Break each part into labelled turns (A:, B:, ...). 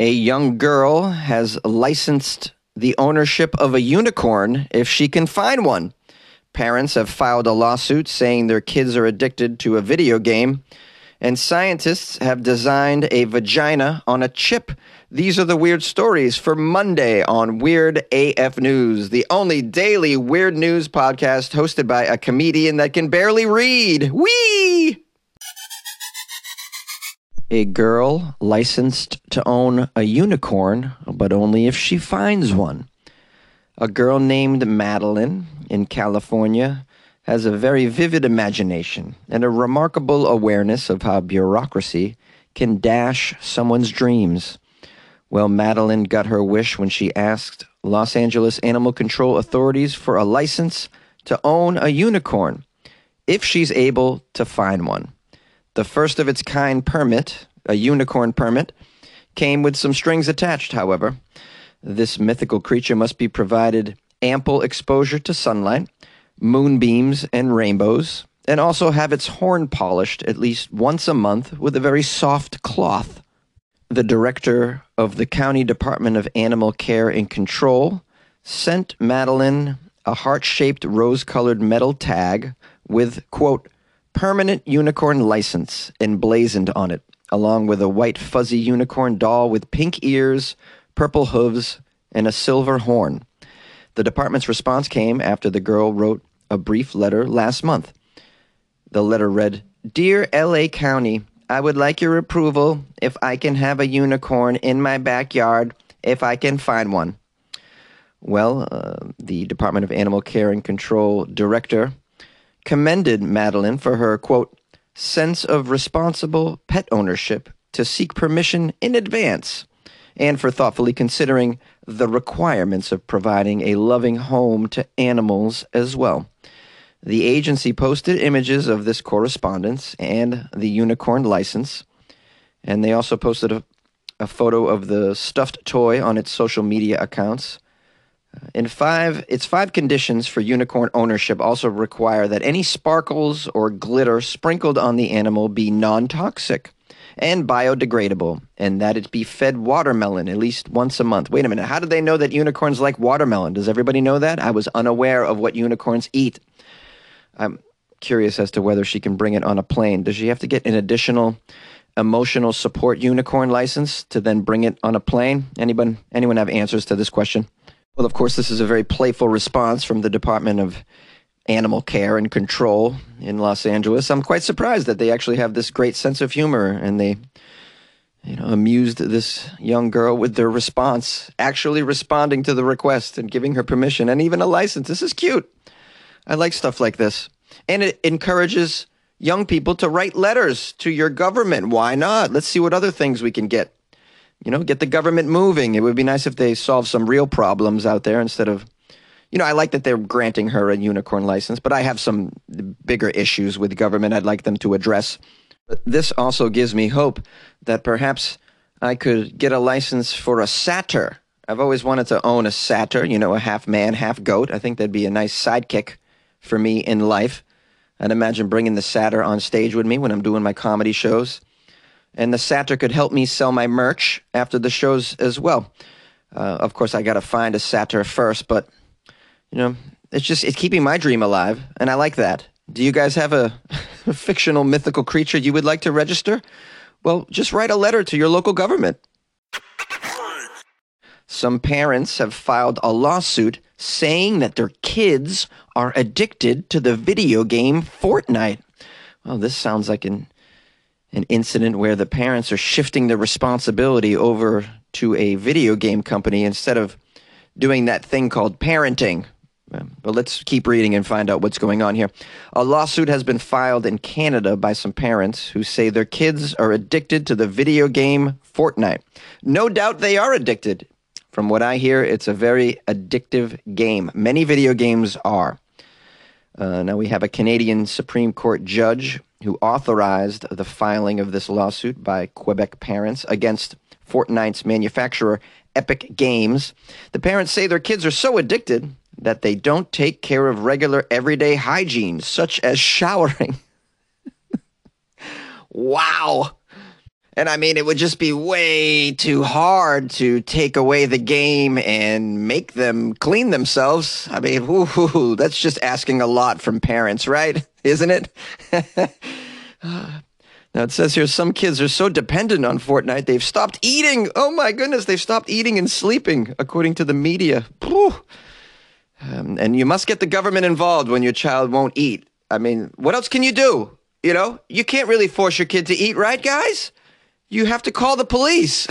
A: A young girl has licensed the ownership of a unicorn if she can find one. Parents have filed a lawsuit saying their kids are addicted to a video game, and scientists have designed a vagina on a chip. These are the weird stories for Monday on Weird AF News, the only daily weird news podcast hosted by a comedian that can barely read. Whee! A girl licensed to own a unicorn, but only if she finds one. A girl named Madeline in California has a very vivid imagination and a remarkable awareness of how bureaucracy can dash someone's dreams. Well, Madeline got her wish when she asked Los Angeles Animal Control authorities for a license to own a unicorn if she's able to find one. The first of its kind permit, a unicorn permit, came with some strings attached, however. This mythical creature must be provided ample exposure to sunlight, moonbeams, and rainbows, and also have its horn polished at least once a month with a very soft cloth. The director of the County Department of Animal Care and Control sent Madeline a heart shaped rose colored metal tag with, quote, permanent unicorn license emblazoned on it, along with a white fuzzy unicorn doll with pink ears, purple hooves, and a silver horn. The department's response came after the girl wrote a brief letter last month. The letter read Dear LA County, I would like your approval if I can have a unicorn in my backyard if I can find one. Well, uh, the Department of Animal Care and Control director commended Madeline for her, quote, sense of responsible pet ownership to seek permission in advance and for thoughtfully considering the requirements of providing a loving home to animals as well. The agency posted images of this correspondence and the unicorn license, and they also posted a, a photo of the stuffed toy on its social media accounts. In five, its five conditions for unicorn ownership also require that any sparkles or glitter sprinkled on the animal be non toxic and biodegradable, and that it be fed watermelon at least once a month. Wait a minute, how do they know that unicorns like watermelon? Does everybody know that? I was unaware of what unicorns eat. I'm curious as to whether she can bring it on a plane. Does she have to get an additional emotional support unicorn license to then bring it on a plane? Anyone anyone have answers to this question? Well, of course, this is a very playful response from the Department of Animal Care and Control in Los Angeles. I'm quite surprised that they actually have this great sense of humor and they you know, amused this young girl with their response, actually responding to the request and giving her permission and even a license. This is cute. I like stuff like this. And it encourages young people to write letters to your government. Why not? Let's see what other things we can get. You know, get the government moving. It would be nice if they solve some real problems out there instead of, you know, I like that they're granting her a unicorn license, but I have some bigger issues with government I'd like them to address. But this also gives me hope that perhaps I could get a license for a satyr. I've always wanted to own a satyr, you know, a half man, half goat. I think that'd be a nice sidekick for me in life. I'd imagine bringing the satyr on stage with me when I'm doing my comedy shows. And the satyr could help me sell my merch after the shows as well. Uh, of course, I got to find a satyr first, but, you know, it's just, it's keeping my dream alive. And I like that. Do you guys have a, a fictional mythical creature you would like to register? Well, just write a letter to your local government. Some parents have filed a lawsuit saying that their kids are addicted to the video game Fortnite. Well, this sounds like an an incident where the parents are shifting the responsibility over to a video game company instead of doing that thing called parenting. Um, but let's keep reading and find out what's going on here. A lawsuit has been filed in Canada by some parents who say their kids are addicted to the video game Fortnite. No doubt they are addicted. From what I hear, it's a very addictive game. Many video games are. Uh, now, we have a Canadian Supreme Court judge who authorized the filing of this lawsuit by Quebec parents against Fortnite's manufacturer, Epic Games. The parents say their kids are so addicted that they don't take care of regular everyday hygiene, such as showering. wow. And I mean, it would just be way too hard to take away the game and make them clean themselves. I mean, whoo, that's just asking a lot from parents, right? Isn't it? now it says here some kids are so dependent on Fortnite, they've stopped eating. Oh my goodness, they've stopped eating and sleeping, according to the media. Um, and you must get the government involved when your child won't eat. I mean, what else can you do? You know, you can't really force your kid to eat, right, guys? You have to call the police.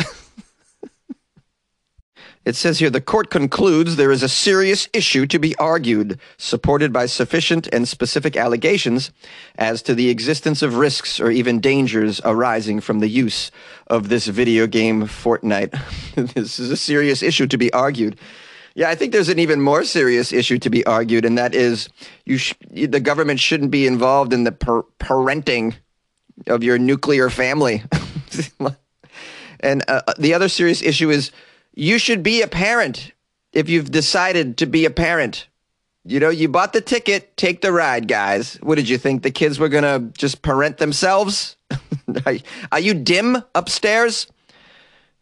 A: It says here the court concludes there is a serious issue to be argued, supported by sufficient and specific allegations as to the existence of risks or even dangers arising from the use of this video game Fortnite. this is a serious issue to be argued. Yeah, I think there's an even more serious issue to be argued, and that is you sh- the government shouldn't be involved in the per- parenting of your nuclear family. and uh, the other serious issue is you should be a parent if you've decided to be a parent. You know, you bought the ticket, take the ride, guys. What did you think? The kids were going to just parent themselves? Are you dim upstairs?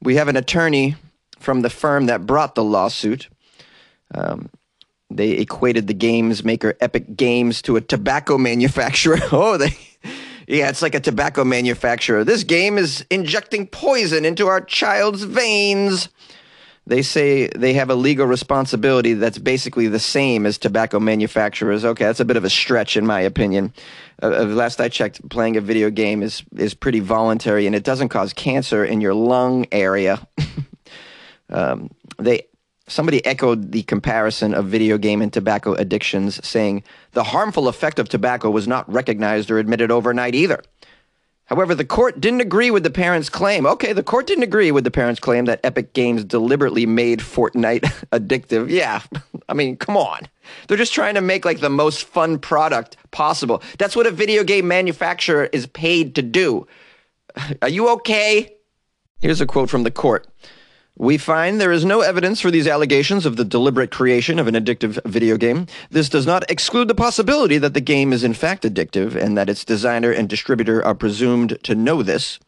A: We have an attorney from the firm that brought the lawsuit. Um, they equated the games maker Epic Games to a tobacco manufacturer. oh, they yeah, it's like a tobacco manufacturer. This game is injecting poison into our child's veins. They say they have a legal responsibility that's basically the same as tobacco manufacturers. Okay, that's a bit of a stretch, in my opinion. Uh, uh last I checked, playing a video game is is pretty voluntary, and it doesn't cause cancer in your lung area. um, they Somebody echoed the comparison of video game and tobacco addictions, saying the harmful effect of tobacco was not recognized or admitted overnight either. However, the court didn't agree with the parents' claim. Okay, the court didn't agree with the parents' claim that Epic Games deliberately made Fortnite addictive. Yeah, I mean, come on. They're just trying to make like the most fun product possible. That's what a video game manufacturer is paid to do. Are you okay? Here's a quote from the court. We find there is no evidence for these allegations of the deliberate creation of an addictive video game. This does not exclude the possibility that the game is in fact addictive and that its designer and distributor are presumed to know this.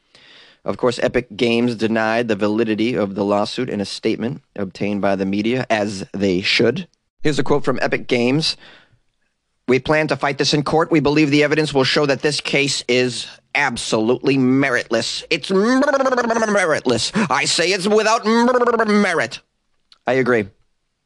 A: Of course, Epic Games denied the validity of the lawsuit in a statement obtained by the media, as they should. Here's a quote from Epic Games. We plan to fight this in court. We believe the evidence will show that this case is absolutely meritless. It's meritless. I say it's without merit. I agree.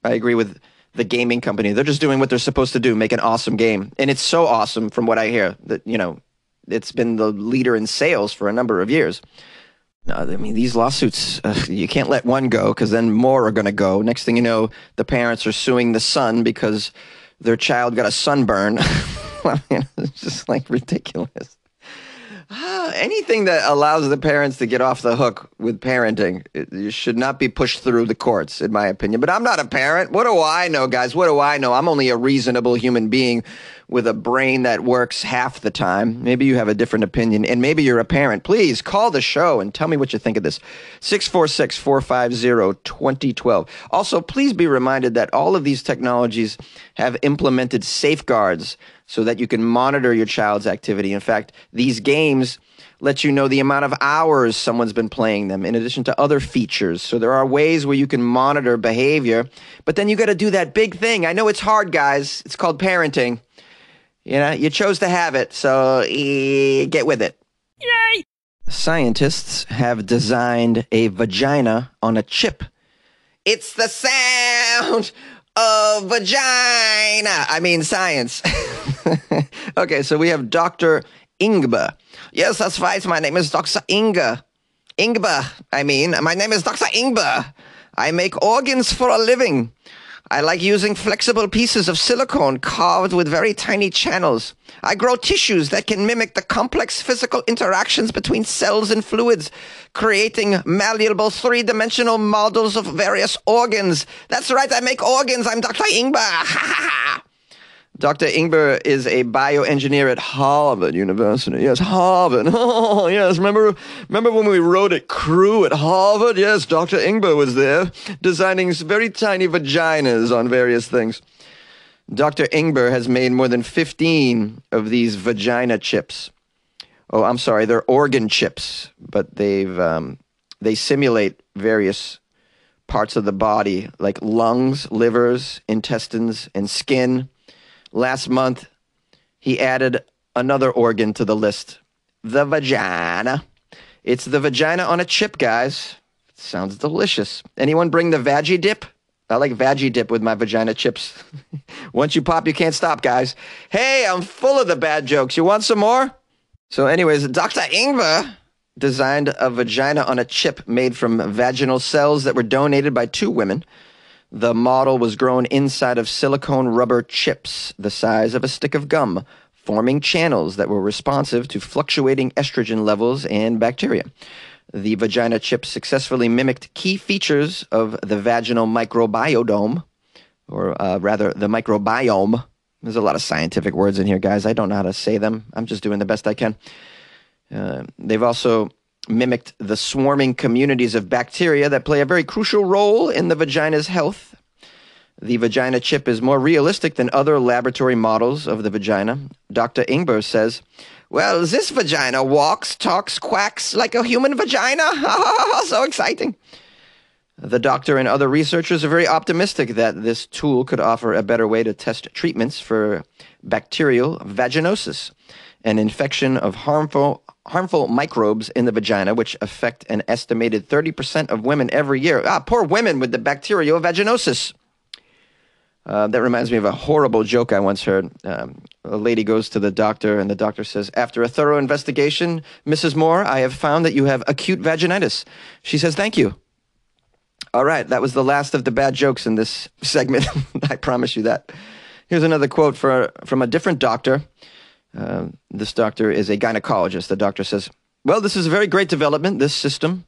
A: I agree with the gaming company. They're just doing what they're supposed to do, make an awesome game. And it's so awesome from what I hear that, you know, it's been the leader in sales for a number of years. No, I mean, these lawsuits, uh, you can't let one go because then more are going to go. Next thing you know, the parents are suing the son because their child got a sunburn. It's just like ridiculous. Ah, anything that allows the parents to get off the hook with parenting it, should not be pushed through the courts, in my opinion. But I'm not a parent. What do I know, guys? What do I know? I'm only a reasonable human being with a brain that works half the time. Maybe you have a different opinion, and maybe you're a parent. Please call the show and tell me what you think of this. 646 450 2012. Also, please be reminded that all of these technologies have implemented safeguards so that you can monitor your child's activity. In fact, these games let you know the amount of hours someone's been playing them in addition to other features. So there are ways where you can monitor behavior, but then you got to do that big thing. I know it's hard, guys. It's called parenting. You know, you chose to have it, so get with it. Yay! Scientists have designed a vagina on a chip. It's the sound of vagina. I mean, science. okay, so we have Dr. Ingber. Yes, that's right. My name is Dr. Inga. Ingber, I mean. My name is Dr. Ingber. I make organs for a living. I like using flexible pieces of silicone carved with very tiny channels. I grow tissues that can mimic the complex physical interactions between cells and fluids, creating malleable three dimensional models of various organs. That's right, I make organs. I'm Dr. Ingber. Dr. Ingber is a bioengineer at Harvard University. Yes, Harvard. Oh, yes. Remember, remember when we rowed at Crew at Harvard? Yes, Dr. Ingber was there, designing very tiny vaginas on various things. Dr. Ingber has made more than 15 of these vagina chips. Oh, I'm sorry, they're organ chips, but they've um, they simulate various parts of the body like lungs, livers, intestines, and skin. Last month, he added another organ to the list the vagina. It's the vagina on a chip, guys. Sounds delicious. Anyone bring the veggie dip? I like veggie dip with my vagina chips. Once you pop, you can't stop, guys. Hey, I'm full of the bad jokes. You want some more? So, anyways, Dr. Ingber designed a vagina on a chip made from vaginal cells that were donated by two women. The model was grown inside of silicone rubber chips the size of a stick of gum, forming channels that were responsive to fluctuating estrogen levels and bacteria. The vagina chip successfully mimicked key features of the vaginal microbiome, or uh, rather, the microbiome. There's a lot of scientific words in here, guys. I don't know how to say them. I'm just doing the best I can. Uh, they've also mimicked the swarming communities of bacteria that play a very crucial role in the vagina's health. The vagina chip is more realistic than other laboratory models of the vagina. Dr. Ingber says, Well, this vagina walks, talks, quacks like a human vagina. so exciting. The doctor and other researchers are very optimistic that this tool could offer a better way to test treatments for bacterial vaginosis, an infection of harmful harmful microbes in the vagina, which affect an estimated 30% of women every year. Ah, poor women with the bacterial vaginosis. Uh, that reminds me of a horrible joke I once heard. Um, a lady goes to the doctor, and the doctor says, After a thorough investigation, Mrs. Moore, I have found that you have acute vaginitis. She says, Thank you. All right, that was the last of the bad jokes in this segment. I promise you that. Here's another quote for, from a different doctor. Uh, this doctor is a gynecologist. The doctor says, Well, this is a very great development, this system,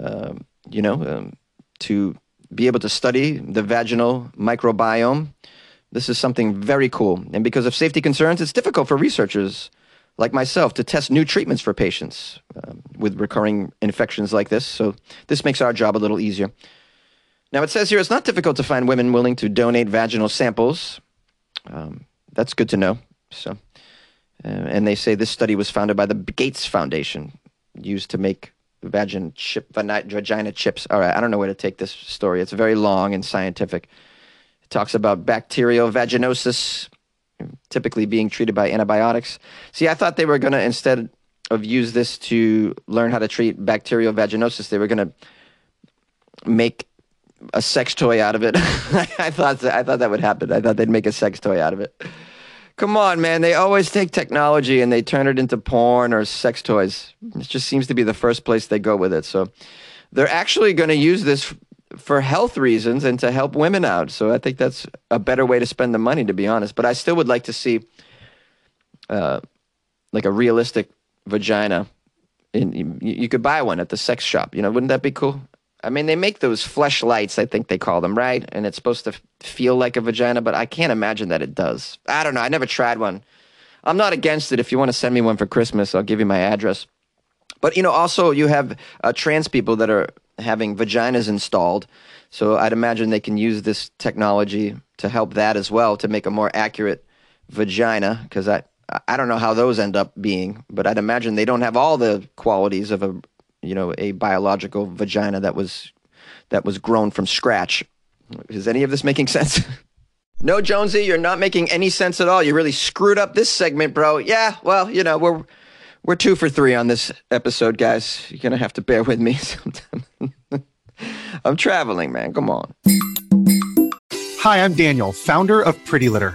A: uh, you know, um, to be able to study the vaginal microbiome. This is something very cool. And because of safety concerns, it's difficult for researchers like myself to test new treatments for patients uh, with recurring infections like this. So this makes our job a little easier. Now, it says here it's not difficult to find women willing to donate vaginal samples. Um, that's good to know. So uh, and they say this study was founded by the Gates Foundation, used to make vagin chip, vagina chips. All right, I don't know where to take this story. It's very long and scientific. It talks about bacterial vaginosis, typically being treated by antibiotics. See, I thought they were going to, instead of use this to learn how to treat bacterial vaginosis, they were going to make a sex toy out of it. I thought I thought that would happen. I thought they'd make a sex toy out of it. Come on, man. They always take technology and they turn it into porn or sex toys. It just seems to be the first place they go with it. So they're actually going to use this for health reasons and to help women out. So I think that's a better way to spend the money, to be honest. But I still would like to see uh, like a realistic vagina. In, you, you could buy one at the sex shop. You know, wouldn't that be cool? I mean, they make those fleshlights, I think they call them, right? And it's supposed to feel like a vagina, but I can't imagine that it does. I don't know. I never tried one. I'm not against it. If you want to send me one for Christmas, I'll give you my address. But, you know, also you have uh, trans people that are having vaginas installed. So I'd imagine they can use this technology to help that as well to make a more accurate vagina because I, I don't know how those end up being, but I'd imagine they don't have all the qualities of a you know, a biological vagina that was that was grown from scratch. Is any of this making sense? no, Jonesy, you're not making any sense at all. You really screwed up this segment, bro. Yeah, well, you know, we're we're two for three on this episode, guys. You're gonna have to bear with me sometime. I'm traveling, man. Come on.
B: Hi, I'm Daniel, founder of Pretty Litter.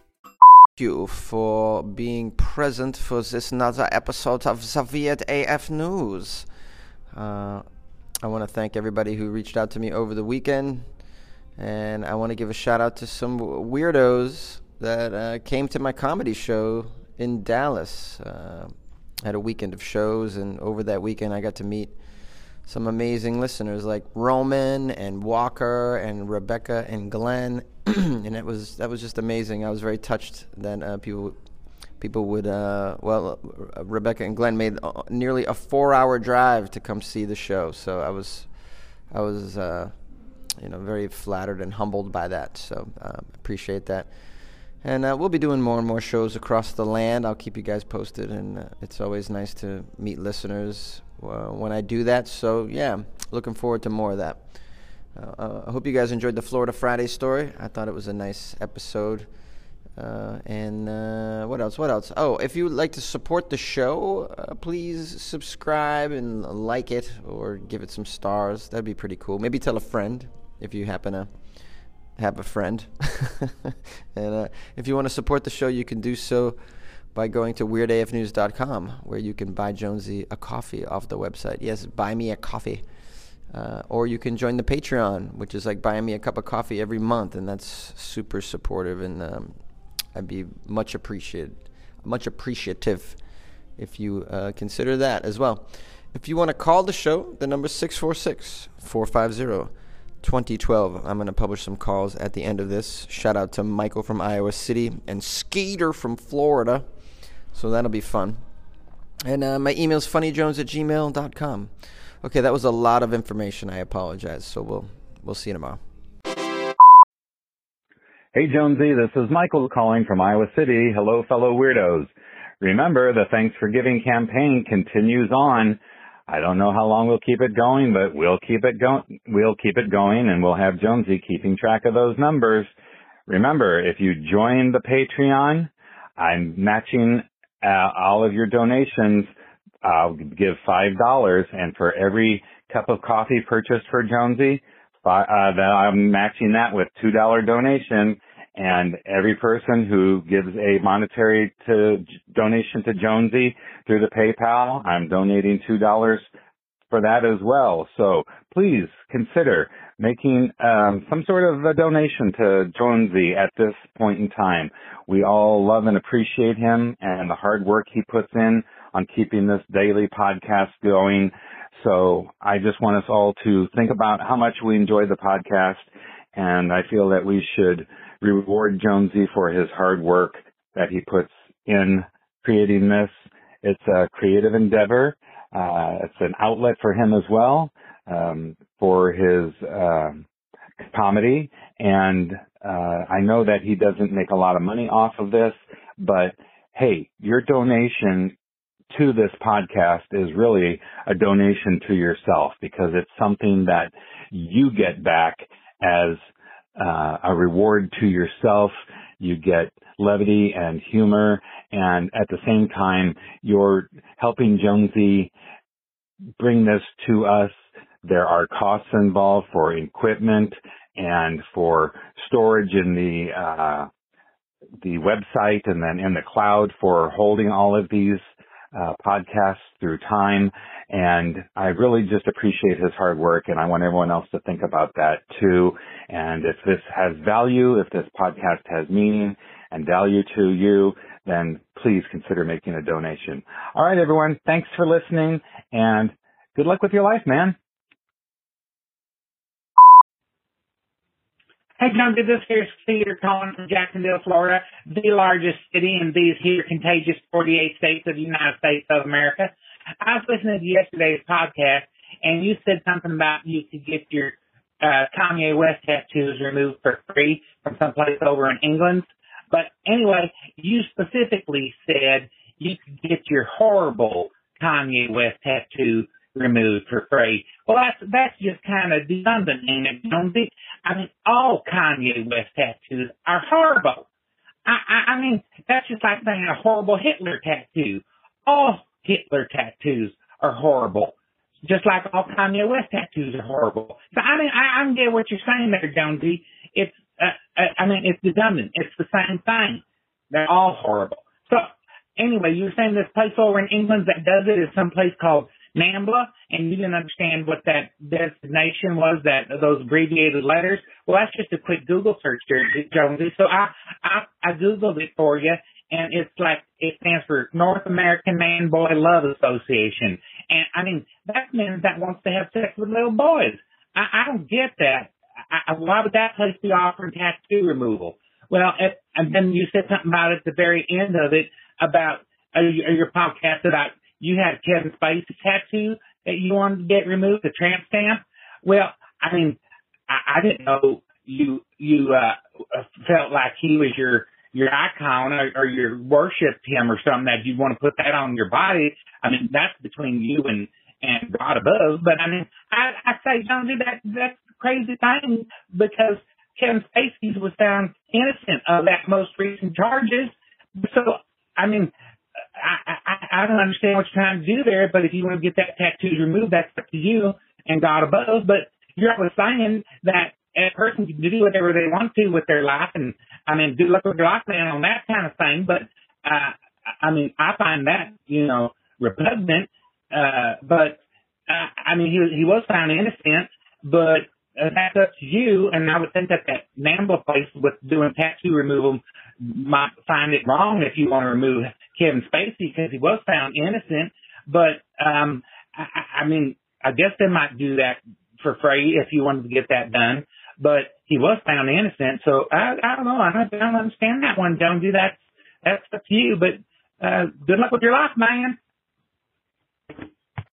A: you for being present for this another episode of Soviet AF News. Uh, I want to thank everybody who reached out to me over the weekend, and I want to give a shout out to some weirdos that uh, came to my comedy show in Dallas. Uh, had a weekend of shows, and over that weekend, I got to meet some amazing listeners like Roman and Walker and Rebecca and Glenn, and it was that was just amazing. I was very touched that uh, people people would uh, well uh, Rebecca and Glenn made uh, nearly a four hour drive to come see the show. So I was I was uh, you know very flattered and humbled by that. So uh, appreciate that. And uh, we'll be doing more and more shows across the land. I'll keep you guys posted, and it's always nice to meet listeners when I do that. So, yeah, looking forward to more of that. Uh, uh, I hope you guys enjoyed the Florida Friday story. I thought it was a nice episode. Uh, and uh, what else? What else? Oh, if you would like to support the show, uh, please subscribe and like it or give it some stars. That'd be pretty cool. Maybe tell a friend if you happen to have a friend. and if you want to support the show, you can do so by going to weirdafnews.com, where you can buy Jonesy a coffee off the website. Yes, buy me a coffee. Uh, or you can join the Patreon, which is like buying me a cup of coffee every month, and that's super supportive, and um, I'd be much appreciated, much appreciative if you uh, consider that as well. If you want to call the show, the number is 646 450 2012. I'm going to publish some calls at the end of this. Shout out to Michael from Iowa City and Skeeter from Florida. So that'll be fun. And uh, my email is funnyjones at gmail.com. Okay, that was a lot of information. I apologize. So we'll we'll see you tomorrow.
C: Hey Jonesy, this is Michael calling from Iowa City. Hello, fellow weirdos. Remember, the Thanks for Giving campaign continues on. I don't know how long we'll keep it going, but we'll keep it going. We'll keep it going, and we'll have Jonesy keeping track of those numbers. Remember, if you join the Patreon, I'm matching uh, all of your donations, I'll give five dollars, and for every cup of coffee purchased for Jonesy, uh, I'm matching that with two dollar donation. And every person who gives a monetary to donation to Jonesy through the PayPal, I'm donating two dollars for that as well. So please consider making um, some sort of a donation to Jonesy at this point in time. We all love and appreciate him and the hard work he puts in on keeping this daily podcast going. So I just want us all to think about how much we enjoy the podcast and I feel that we should reward Jonesy for his hard work that he puts in creating this. It's a creative endeavor. Uh, it's an outlet for him as well um, for his uh, comedy, and uh, I know that he doesn't make a lot of money off of this, but hey, your donation to this podcast is really a donation to yourself because it's something that you get back as uh, a reward to yourself. You get levity and humor, and at the same time, you're helping Jonesy bring this to us there are costs involved for equipment and for storage in the uh, the website and then in the cloud for holding all of these uh, through time. And I really just appreciate his hard work and I want everyone else to think about that too. And if this has value, if this podcast has meaning and value to you, then please consider making a donation. All right, everyone. Thanks for listening and good luck with your life, man.
D: Hey, John, did this here's Skeeter calling from Jacksonville, Florida, the largest city in these here contagious 48 states of the United States of America. I was listening to yesterday's podcast, and you said something about you could get your uh, Kanye West tattoos removed for free from someplace over in England. But anyway, you specifically said you could get your horrible Kanye West tattoo removed for free. Well, that's that's just kind of redundant, ain't it, Jonesy? I mean, all Kanye West tattoos are horrible. I, I, I mean, that's just like saying a horrible Hitler tattoo. All Hitler tattoos are horrible. Just like all Kanye West tattoos are horrible. So I mean, I, I get what you're saying there, Jonesy. It's, uh, uh, I mean, it's redundant. It's the same thing. They're all horrible. So anyway, you were saying this place over in England that does it is some place called NAMBLA, and you didn't understand what that designation was, that those abbreviated letters. Well, that's just a quick Google search there, Jonesy. So I, I, I Googled it for you, and it's like, it stands for North American Man Boy Love Association. And I mean, that's men that wants to have sex with little boys. I, I don't get that. I, why would that place be offering tattoo removal? Well, and then you said something about at the very end of it about uh, your podcast about you had Kevin Spacey tattoo that you wanted to get removed, the tramp stamp. Well, I mean, I, I didn't know you you uh felt like he was your your icon or, or you worshipped him or something that you want to put that on your body. I mean, that's between you and and God above. But I mean, I I say don't do that. That's crazy thing because Kevin Spacey was found innocent of that most recent charges. So I mean, I, I I don't understand what you're trying to do there. But if you want to get that tattoo removed, that's up to you and God above. But you're always saying that a person can do whatever they want to with their life, and I mean, good luck with your life plan on that kind of thing. But uh, I mean, I find that you know repugnant. Uh, but uh, I mean, he he was found innocent, but uh, that's up to you. And I would think that that NAMBLA place with doing tattoo removal might find it wrong if you want to remove Kevin Spacey because he was found innocent. But um, I, I mean, I guess they might do that for free if you wanted to get that done. But he was found innocent, so I, I don't know. I don't, I don't understand that one. Don't do that. That's up to you. But uh, good luck with your life, man.